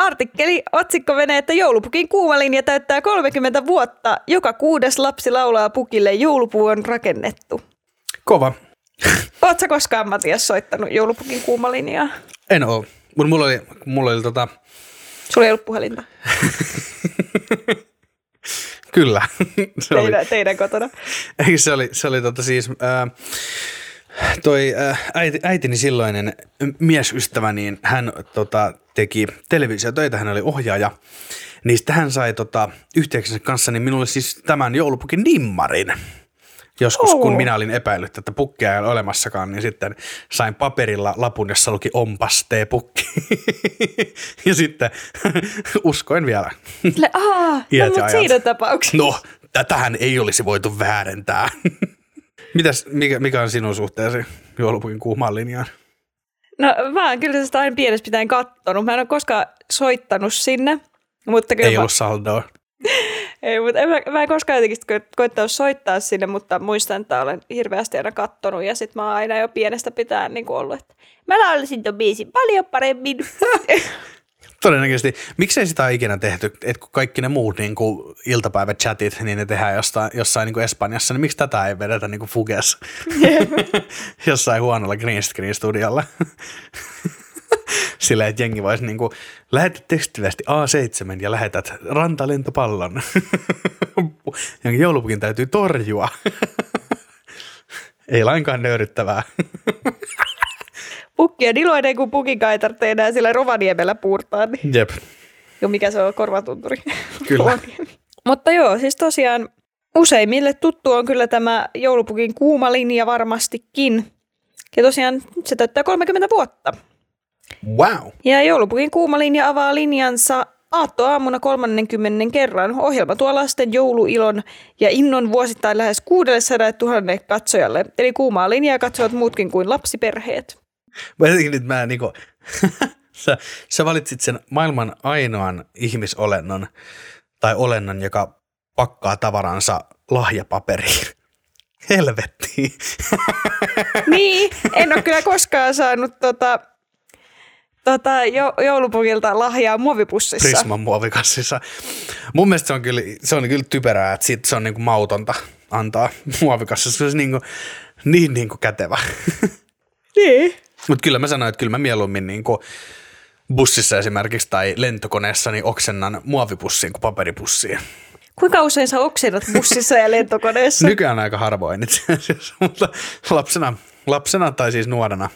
artikkeli, otsikko menee, että joulupukin kuumalinja täyttää 30 vuotta. Joka kuudes lapsi laulaa pukille, joulupuu on rakennettu. Kova. Oletko koskaan, Matias, soittanut joulupukin kuumalinjaa? En oo. Mutta mulla oli, mulla oli tota, Sulla ei ollut puhelinta kyllä. se oli, teidän, teidän kotona. Ei, se oli, se oli tota siis, ää, toi ää, äiti, äitini silloinen miesystävä, niin hän tota, teki televisiotöitä, hän oli ohjaaja. Niin sitten hän sai tota, yhteyksensä kanssa niin minulle siis tämän joulupukin nimmarin. Joskus, kun minä olin epäillyt, että pukkia ei ole olemassakaan, niin sitten sain paperilla lapun, jossa luki onpas tee pukki. ja sitten uskoin vielä. Le, aa, no, mutta siinä tapauksessa. No, tätähän ei olisi voitu väärentää. Mitäs, mikä, mikä on sinun suhteesi joulupukin kuumaan linjaan? No mä oon kyllä sitä aina pienestä pitäen kattonut. Mä en ole koskaan soittanut sinne. Mutta kyllä Ei mä, ollut saldoa. ei, mutta en, mä, mä en koskaan jotenkin koittanut soittaa sinne, mutta muistan, että olen hirveästi aina kattonut. Ja sit mä oon aina jo pienestä pitäen niin ollut, että mä laulasin ton biisin paljon paremmin. Todennäköisesti. Miksei sitä ole ikinä tehty, että kun kaikki ne muut niin kuin iltapäivächatit, niin ne tehdään jostain, jossain niin kuin Espanjassa, niin miksi tätä ei vedetä niin kuin Fuges jossain huonolla green screen studiolla? Silleen, että jengi voisi niin kuin, lähetä tekstiviesti A7 ja lähetät rantalentopallon, joulupukin täytyy torjua. ei lainkaan nöyryttävää. Pukki on iloinen, kun pukinkaan ei enää sillä Rovaniemellä puurtaa. Niin. Jep. Jo mikä se on, korvatunturi. Kyllä. Mutta joo, siis tosiaan useimmille tuttu on kyllä tämä joulupukin kuuma linja varmastikin. Ja tosiaan se täyttää 30 vuotta. Wow. Ja joulupukin kuuma linja avaa linjansa aattoaamuna 30 kerran. Ohjelma tuo lasten jouluilon ja innon vuosittain lähes 600 000 katsojalle. Eli kuumaa linjaa katsovat muutkin kuin lapsiperheet. Mä jotenkin nyt mä niinku, sä, sä valitsit sen maailman ainoan ihmisolennon tai olennon, joka pakkaa tavaransa lahjapaperiin. Helvetti. Niin, en ole kyllä koskaan saanut tota, tota, jo, joulupukilta lahjaa muovipussissa. Prisman muovikassissa. Mun mielestä se on kyllä, se on kyllä typerää, että sit se on niinku mautonta antaa muovikassissa. Se olisi niinku, niin niinku kätevä. Niin. Mutta kyllä mä sanoin, että kyllä mä mieluummin niinku bussissa esimerkiksi tai lentokoneessa niin oksennan muovipussiin kuin paperipussiin. Kuinka usein sä oksennat bussissa ja lentokoneessa? Nykyään aika harvoin itse asiassa, mutta lapsena, lapsena tai siis nuorena,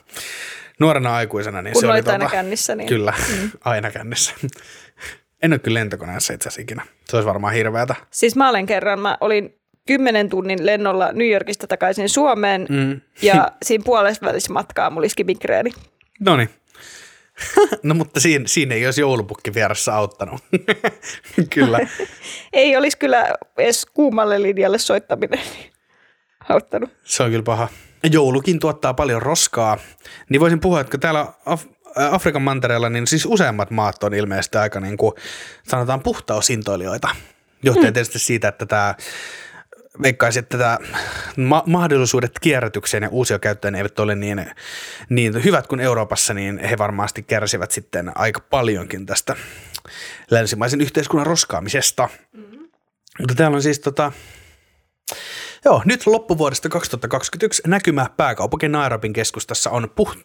nuorena aikuisena, niin Kun se oli aina kännissä, niin- Kyllä, mm. aina kännissä. En ole kyllä lentokoneessa itse asiassa ikinä. Se olisi varmaan hirveätä. Siis mä olen kerran, mä olin 10 tunnin lennolla New Yorkista takaisin Suomeen Mm. ja siinä puolessa välissä matkaa mulla iski migreeni. No niin. No mutta siinä, siinä ei olisi joulupukki vieressä auttanut. kyllä. Ei olisi kyllä edes kuumalle linjalle soittaminen auttanut. Se on kyllä paha. Joulukin tuottaa paljon roskaa, niin voisin puhua, että täällä Af- ää, Afrikan mantereella, niin siis useammat maat on ilmeisesti aika niin kuin, sanotaan puhtausintoilijoita. Johtuen mm. tietysti siitä, että tämä veikkaisin, että tämä ma- mahdollisuudet kierrätykseen ja uusiokäyttöön eivät ole niin, niin hyvät kuin Euroopassa, niin he varmasti kärsivät sitten aika paljonkin tästä länsimaisen yhteiskunnan roskaamisesta. Mm-hmm. Mutta täällä on siis tota, Joo, nyt loppuvuodesta 2021 näkymä pääkaupunki Nairobin keskustassa on, puh,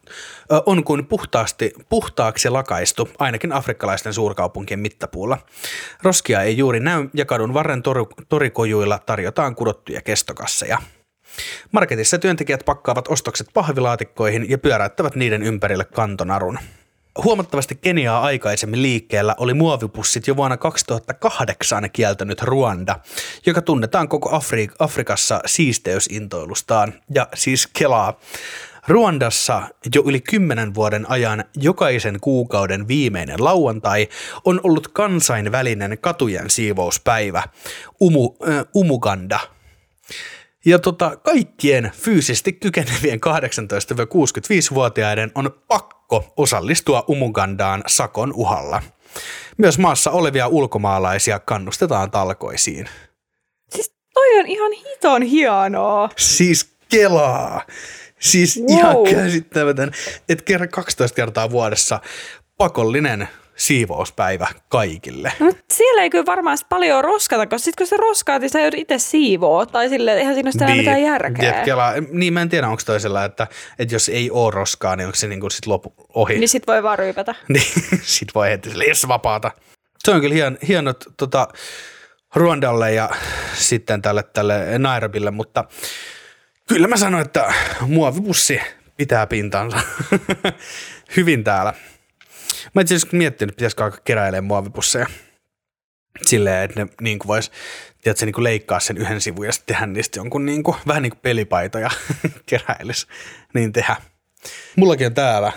on kuin puhtaasti, puhtaaksi lakaistu, ainakin afrikkalaisten suurkaupunkien mittapuulla. Roskia ei juuri näy ja kadun varren tor, torikojuilla tarjotaan kudottuja kestokasseja. Marketissa työntekijät pakkaavat ostokset pahvilaatikkoihin ja pyöräyttävät niiden ympärille kantonarun. Huomattavasti Keniaa aikaisemmin liikkeellä oli muovipussit jo vuonna 2008 kieltänyt Ruanda, joka tunnetaan koko Afri- Afrikassa siisteysintoilustaan ja siis kelaa. Ruandassa jo yli kymmenen vuoden ajan jokaisen kuukauden viimeinen lauantai on ollut kansainvälinen katujen siivouspäivä, Umu, äh, Umuganda – ja tota, kaikkien fyysisesti kykenevien 18-65-vuotiaiden on pakko osallistua Umugandaan sakon uhalla. Myös maassa olevia ulkomaalaisia kannustetaan talkoisiin. Siis toi on ihan hiton hienoa. Siis kelaa. Siis Wow. ihan käsittämätön, että kerran 12 kertaa vuodessa pakollinen siivouspäivä kaikille. No, mutta siellä ei kyllä varmaan paljon roskata, koska sit kun se roskaat, niin sä joudut itse siivoo. Tai sille eihän siinä ole sitä mitään järkeä. Tiedät, kela, niin mä en tiedä, onko toisella, että, että jos ei ole roskaa, niin onko se niin kuin sit lopu ohi. Niin sit voi vaan ryypätä. Niin, sit voi heti sille, yes, vapaata. Se on kyllä hien, hienot tota, Ruandalle ja sitten tälle, tälle Nairobille, mutta kyllä mä sanoin, että muovipussi pitää pintansa hyvin täällä. Mä itse asiassa miettinyt, että pitäisikö alkaa keräilemään muovipusseja silleen, että ne niin kuin vois, tiedätkö, niin kuin leikkaa sen yhden sivun ja sitten tehdä niistä jonkun niin kuin, vähän niin kuin pelipaitoja keräilys, niin tehdä. Mullakin on täällä,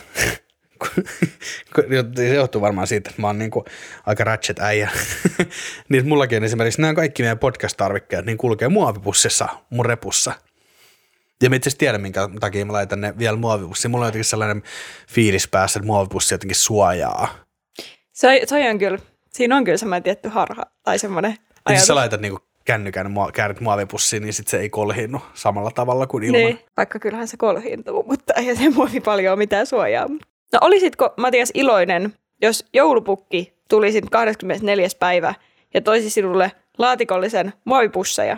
se johtuu varmaan siitä, että mä oon niin kuin aika ratchet äijä, niin mullakin on esimerkiksi nämä kaikki meidän podcast-tarvikkeet, niin kulkee muovipussissa mun repussa. Ja mä itse asiassa tiedän, minkä takia mä laitan ne vielä muovipussiin. Mulla on jotenkin sellainen fiilis päässä, että muovipussi jotenkin suojaa. Se, se on kyllä, siinä on kyllä semmoinen tietty harha tai semmoinen Ja jos ajatus. sä laitat niinku kännykän mua- muovipussiin, niin sit se ei kolhinnu samalla tavalla kuin ilman. Niin, vaikka kyllähän se kolhiintuu, mutta ei se muovi paljon mitään suojaa. No olisitko Matias iloinen, jos joulupukki tulisi 24. päivä ja toisi sinulle laatikollisen muovipusseja?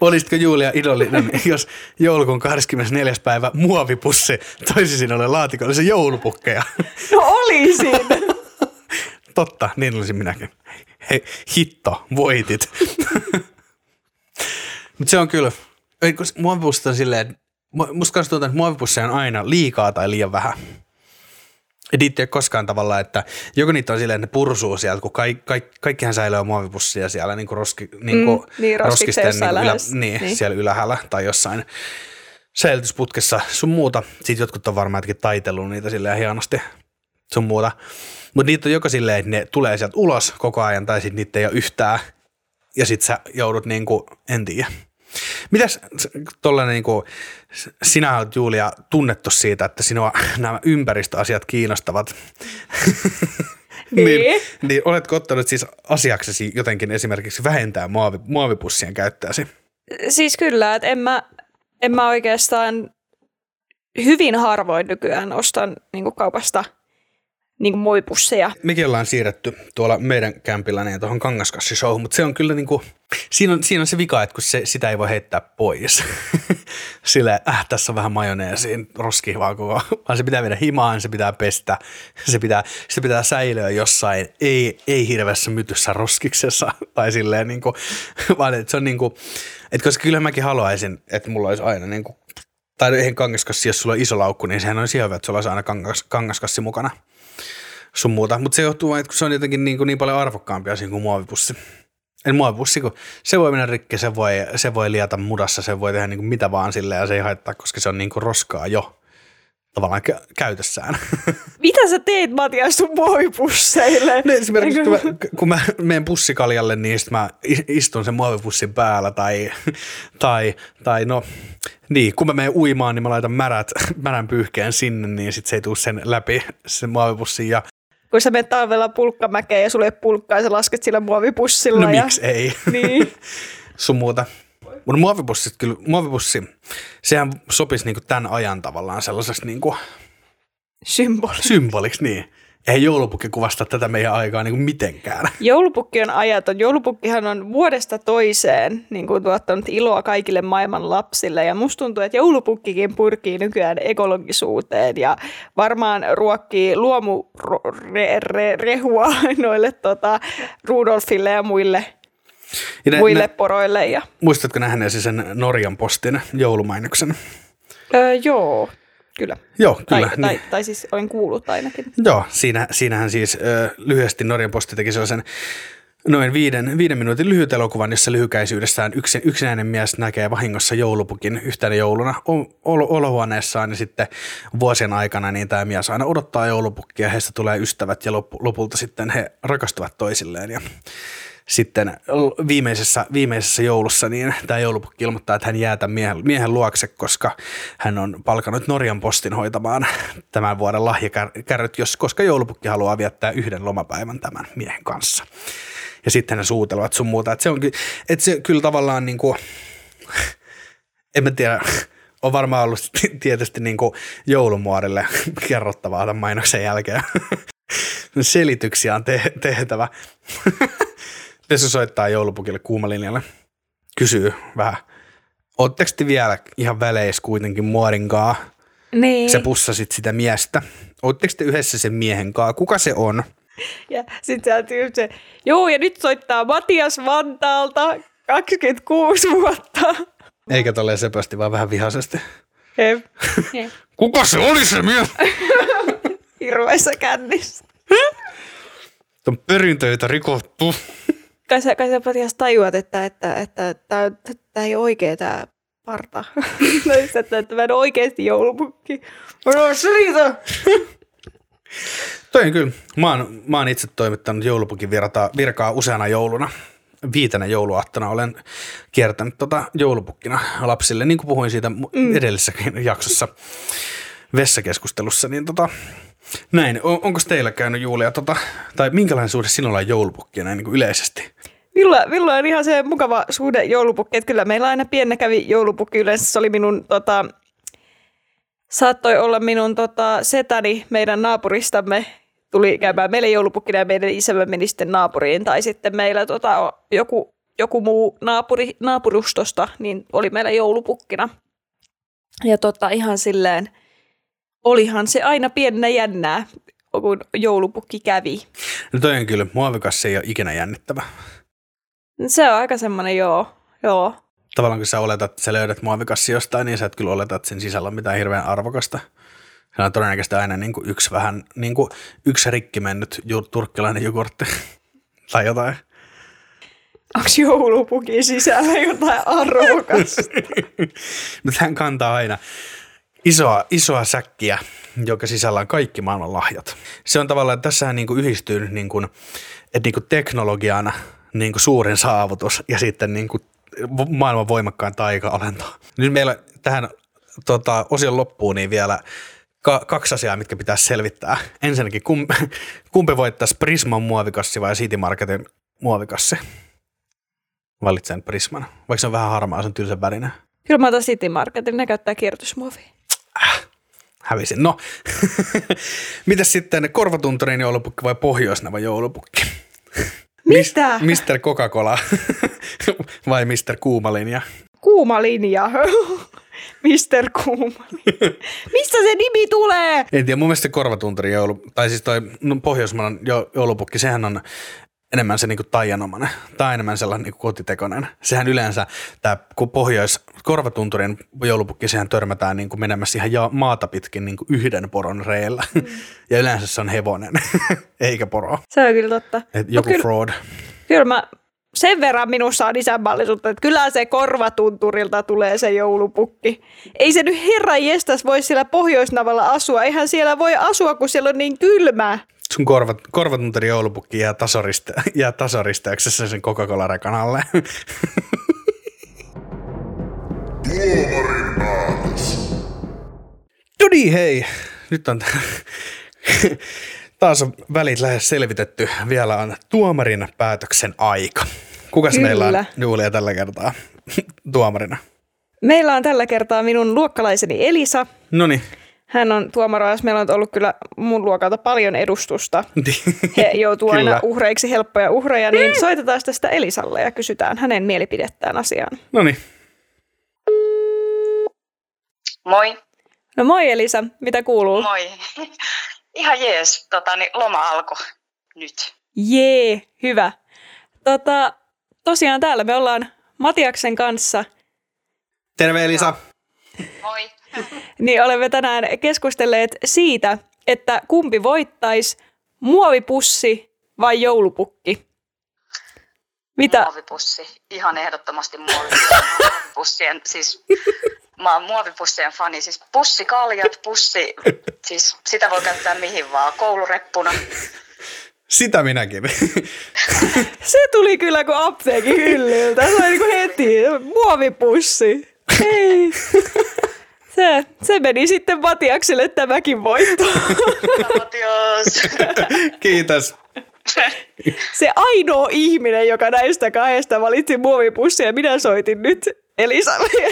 Olisitko Julia idollinen, jos joulukuun 24. päivä muovipussi toisi sinulle laatikollisen joulupukkeja? No olisin! Totta, niin olisin minäkin. Hei, hitto, voitit. Mutta se on kyllä, muovipussit on silleen, musta kanssa tuntuu, että muovipusseja on aina liikaa tai liian vähän. Niitä ei ole koskaan tavallaan, että joko niitä on silleen, että ne pursuu sieltä, kun kaik, kaik, kaikkihan säilyy muovipussia siellä niin kuin roski, niin kuin Mm, niin, roskiksen jossain ylä, lähellä. niin, Niin. niin, siellä ylhäällä tai jossain säilytysputkessa sun muuta. Sitten jotkut on varmaan jotenkin taitellut niitä silleen hienosti sun muuta. Mutta niitä on joko silleen, että ne tulee sieltä ulos koko ajan tai sitten niitä ei ole yhtään ja sitten sä joudut niinku, en tiedä. Mitäs tollainen niinku, sinä olet Julia tunnettu siitä, että sinua nämä ympäristöasiat kiinnostavat. niin, Niin. niin, oletko ottanut siis asiaksesi jotenkin esimerkiksi vähentää muovi, muovipussien käyttöäsi? Siis kyllä, että en mä, en mä oikeastaan hyvin harvoin nykyään ostan niin kaupasta niin muovipusseja. mekin ollaan siirretty tuolla meidän kämpillä niin tuohon kangaskassishowhun, mutta se on kyllä niinku, siinä on, siinä on se vika, että kun se, sitä ei voi heittää pois. Sille, äh, tässä on vähän majoneesia, roskii vaan koko, vaan se pitää viedä himaan, se pitää pestä, se pitää, se pitää säilyä jossain, ei, ei hirveässä mytyssä roskiksessa, tai silleen niinku, vaan että se on niinku, että koska kyllä mäkin haluaisin, että mulla olisi aina niinku, tai eihän kangaskassi, jos sulla on iso laukku, niin sehän on ihan hyvä, että sulla olisi aina kangas, kangaskassi mukana sun muuta. Mutta se johtuu vain, että kun se on jotenkin niin, kuin niin paljon arvokkaampi asia kuin muovipussi. Eli muovipussi, kun se voi mennä rikki, se voi, se voi liata mudassa, se voi tehdä niin kuin mitä vaan sille ja se ei haittaa, koska se on niin kuin roskaa jo tavallaan kä- käytössään. Mitä sä teet Matias sun muovipusseille? No esimerkiksi kun mä, kun mä menen pussikaljalle, niin sit mä is- istun sen muovipussin päällä tai, tai, tai no niin, kun mä menen uimaan, niin mä laitan märät, märän pyyhkeen sinne, niin sit se ei tule sen läpi sen muovipussin ja Kun sä menet talvella pulkkamäkeen ja sulle ei pulkkaa ja sä lasket sillä muovipussilla. no ja... miksi ei. Niin. sun muuta. Mutta muovipussit kyllä, muovipussi, sehän sopisi niinku tämän ajan tavallaan sellaiseksi niinku Symboli. symboliksi, niin. Ei joulupukki kuvasta tätä meidän aikaa niinku mitenkään. Joulupukki on ajaton. Joulupukkihan on vuodesta toiseen niin kuin tuottanut iloa kaikille maailman lapsille. Ja musta tuntuu, että joulupukkikin pyrkii nykyään ekologisuuteen ja varmaan ruokkii luomurehua noille tota, Rudolfille ja muille, Ja ne, muille ne, poroille. Ja... muistatko nähneesi sen Norjan postin joulumainoksen? Öö, joo, kyllä. Joo, kyllä. Tai, niin. tai, tai siis olen kuullut ainakin. Joo, siinä, siinähän siis ö, lyhyesti Norjan posti teki sellaisen noin viiden, viiden minuutin lyhyt elokuvan, jossa lyhykäisyydessään yksi, yksinäinen mies näkee vahingossa joulupukin yhtenä jouluna o- olo- olohuoneessaan ja sitten vuosien aikana niin tämä mies aina odottaa joulupukkia ja heistä tulee ystävät ja loppu, lopulta sitten he rakastuvat toisilleen ja sitten viimeisessä, viimeisessä joulussa niin tämä joulupukki ilmoittaa, että hän jää tämän miehen, miehen luokse, koska hän on palkannut Norjan postin hoitamaan tämän vuoden lahjakärryt, jos, koska joulupukki haluaa viettää yhden lomapäivän tämän miehen kanssa. Ja sitten ne suutelevat sun muuta. Että se on, että se kyllä tavallaan niin kuin, en mä tiedä, on varmaan ollut tietysti niin kuin joulumuorille kerrottavaa tämän mainoksen jälkeen. Selityksiä on te- tehtävä. Pesu soittaa joulupukille kuumalinjalle. Kysyy vähän. Ootteko te vielä ihan väleis kuitenkin muorinkaa? Niin. Sä pussasit sitä miestä. Ootteko te yhdessä sen miehen kanssa? Kuka se on? Ja sitten sä just se, joo ja nyt soittaa Matias Vantaalta 26 vuotta. Eikä tolleen sepösti, vaan vähän vihaisesti. Hep. Kuka se oli se mies? Hirveässä kännissä. On perinteitä rikottu. Kai sä, kai sä Matias tajuat, että että että tämä tää ei ole oikea tämä parta. No että, että mä en oikeasti joulupukki. Mä oon selitä. Toi on kyllä. Mä oon, mä oon itse toimittanut joulupukin virtaa, virkaa useana jouluna. Viitenä jouluaattona olen kiertänyt tota joulupukkina lapsille, niin kuin puhuin siitä mm. edellisessäkin jaksossa vessakeskustelussa. Niin tota, näin, on, onko teillä käynyt Julia, tota, tai minkälainen suhde sinulla on joulupukkiin näin niin kuin yleisesti? Villa, Villa on ihan se mukava suhde joulupukki, että kyllä meillä aina pienenä kävi joulupukki. Yleensä se oli minun, tota, saattoi olla minun tota, setäni meidän naapuristamme, tuli käymään meille joulupukkina ja meidän isämme meni sitten naapuriin. Tai sitten meillä tota, joku, joku muu naapuri, naapurustosta, niin oli meillä joulupukkina. Ja tota, ihan silleen, olihan se aina pienenä jännää, kun joulupukki kävi. No toi on kyllä, muovikassi ei ole ikinä jännittävä. Se on aika semmoinen, joo, joo. Tavallaan kun sä oletat, että sä löydät muovikassi jostain, niin sä et kyllä oleta, että sen sisällä on mitään hirveän arvokasta. Se on todennäköisesti aina niin kuin yksi vähän, niin kuin yksi rikki mennyt turkkilainen jogurtti tai jotain. Onko joulupukin sisällä jotain arvokasta? Mutta hän kantaa aina isoa, isoa säkkiä, joka sisällä on kaikki maailman lahjat. Se on tavallaan, tässähän niin yhdistyy niin kuin, että niin kuin teknologiana niin kuin suurin saavutus ja sitten niin kuin maailman voimakkain taika-olento. Nyt meillä tähän tota, osion loppuun niin vielä ka- kaksi asiaa, mitkä pitäisi selvittää. Ensinnäkin, kum, kumpi voittaisi Prisman muovikassi vai City Marketin muovikassi? Valitsen Prisman. Vaikka se on vähän harmaa, se on tylsän värinen. Kyllä mä otan City Marketin, ne käyttää kierrätysmuovia. Hävisin. No, mitäs sitten korvatunturin joulupukki vai pohjoisnava joulupukki? Mitä? Mis, Mr. Coca-Cola vai Mr. Kuumalinja? Kuuma linja. Mr. Kuuma. Mistä se nimi tulee? En tiedä, mun mielestä se korvatunturin joulu, tai siis toi no, pohjoismainen jo, joulupukki, sehän on enemmän se niinku taianomainen, tai enemmän sellainen niinku kotitekoinen. Sehän yleensä, tämä pohjois korvatunturin joulupukki, sehän törmätään niinku menemässä ihan ja, maata pitkin niinku yhden poron reellä. Mm. ja yleensä se on hevonen, eikä poro. Se on kyllä totta. Et joku kyllä- fraud. Kyllä mä sen verran minussa on isänmaallisuutta, että kyllä se korvatunturilta tulee se joulupukki. Ei se nyt herra jestas voi siellä Pohjoisnavalla asua. Eihän siellä voi asua, kun siellä on niin kylmää. Sun korvat, joulupukki jää, tasoriste, jää tasoristeyksessä sen Coca-Cola-rekan alle. Tuomarin päätös. Hei. Nyt on taas on välit lähes selvitetty. Vielä on tuomarin päätöksen aika. Kukas Kyllä. meillä on Julia tällä kertaa tuomarina? Meillä on tällä kertaa minun luokkalaiseni Elisa. No niin. Hän on tuomaroas. Meillä on ollut kyllä mun luokalta paljon edustusta. He joutuu aina uhreiksi helppoja uhreja, niin soitetaan tästä Elisalle ja kysytään hänen mielipidettään asiaan. No niin. Moi. No moi Elisa, mitä kuuluu? Moi. Ihan jees. Tota, niin loma alkoi nyt. Jee, hyvä. Tota, tosiaan täällä me ollaan Matiaksen kanssa, Terve Elisa. Moi. niin olemme tänään keskustelleet siitä, että kumpi voittaisi, muovipussi vai joulupukki? Mitä? Muovipussi. Ihan ehdottomasti muovipussien. Siis mä oon muovipussien fani. Siis pussikaljat, pussi. Siis sitä voi käyttää mihin vaan. Koulureppuna. Sitä minäkin. Se tuli kyllä kuin apteekin hyllyltä. Se oli niin kuin heti, muovipussi. Ei. Se, se meni sitten Matiakselle tämäkin voitto. Matias. Kiitos. Se ainoa ihminen, joka näistä kahdesta valitsi muovipussia, minä soitin nyt Elisalle.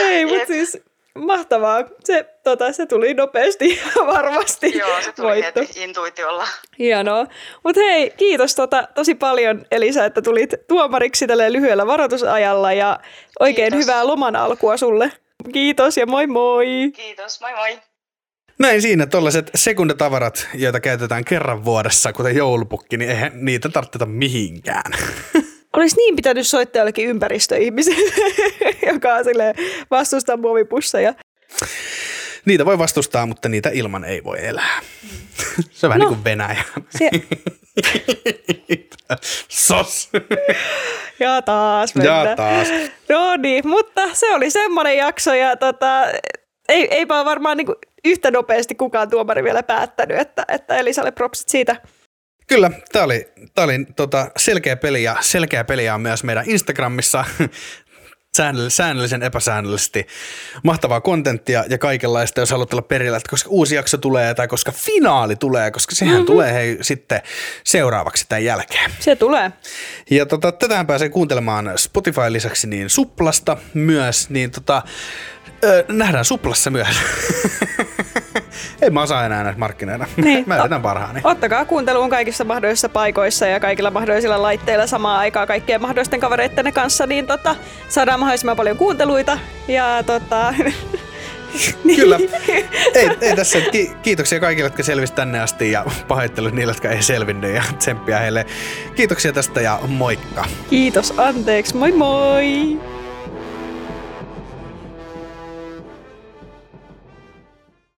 Ei, mutta siis mahtavaa. Se, tota, se tuli nopeasti ja varmasti Joo, se tuli voitto. heti intuitiolla. Hienoa. Mutta hei, kiitos tota, tosi paljon Elisa, että tulit tuomariksi tällä lyhyellä varoitusajalla ja oikein Kiitos. hyvää loman alkua sulle. Kiitos ja moi moi! Kiitos, moi moi. Näin siinä tollaiset sekundatavarat, joita käytetään kerran vuodessa, kuten joulupukki, niin eihän niitä tarvita mihinkään. Olisi niin pitänyt soittaa jollekin ympäristöihmiselle, joka on silleen vastustaa muovipusseja. Niitä voi vastustaa, mutta niitä ilman ei voi elää. Se on vähän No. niin kuin Venäjä. Se, Sos! ja taas mennään. Ja taas. No niin, mutta se oli semmoinen jakso ja tota, ei, eipä varmaan niin yhtä nopeasti kukaan tuomari vielä päättänyt, että, että Elisalle propsit siitä. Kyllä, tämä oli, tää oli tota, selkeä peli ja selkeä peliä on myös meidän Instagramissa säännöll- säännöllisen epäsäännöllisesti. Mahtavaa kontenttia ja kaikenlaista, jos haluat olla perillä, että koska uusi jakso tulee tai koska finaali tulee, koska sehän mm-hmm. tulee hei, sitten seuraavaksi tämän jälkeen. Se tulee. Ja tota, tätähän pääsee kuuntelemaan Spotify lisäksi niin Suplasta myös, niin tota, ö, nähdään Suplassa myös. en mä osaa enää näitä markkinoida. Niin. mä yritän parhaani. Ottakaa kuunteluun kaikissa mahdollisissa paikoissa ja kaikilla mahdollisilla laitteilla samaan aikaan kaikkien mahdollisten kavereittenne kanssa, niin tota, saadaan mahdollisimman paljon kuunteluita. Ja tota, Kyllä. Ei, ei tässä. Ki- kiitoksia kaikille, jotka selvisivät tänne asti ja pahoittelut niille, jotka ei selvinnyt ja tsemppiä heille. Kiitoksia tästä ja moikka. Kiitos, anteeksi, moi moi!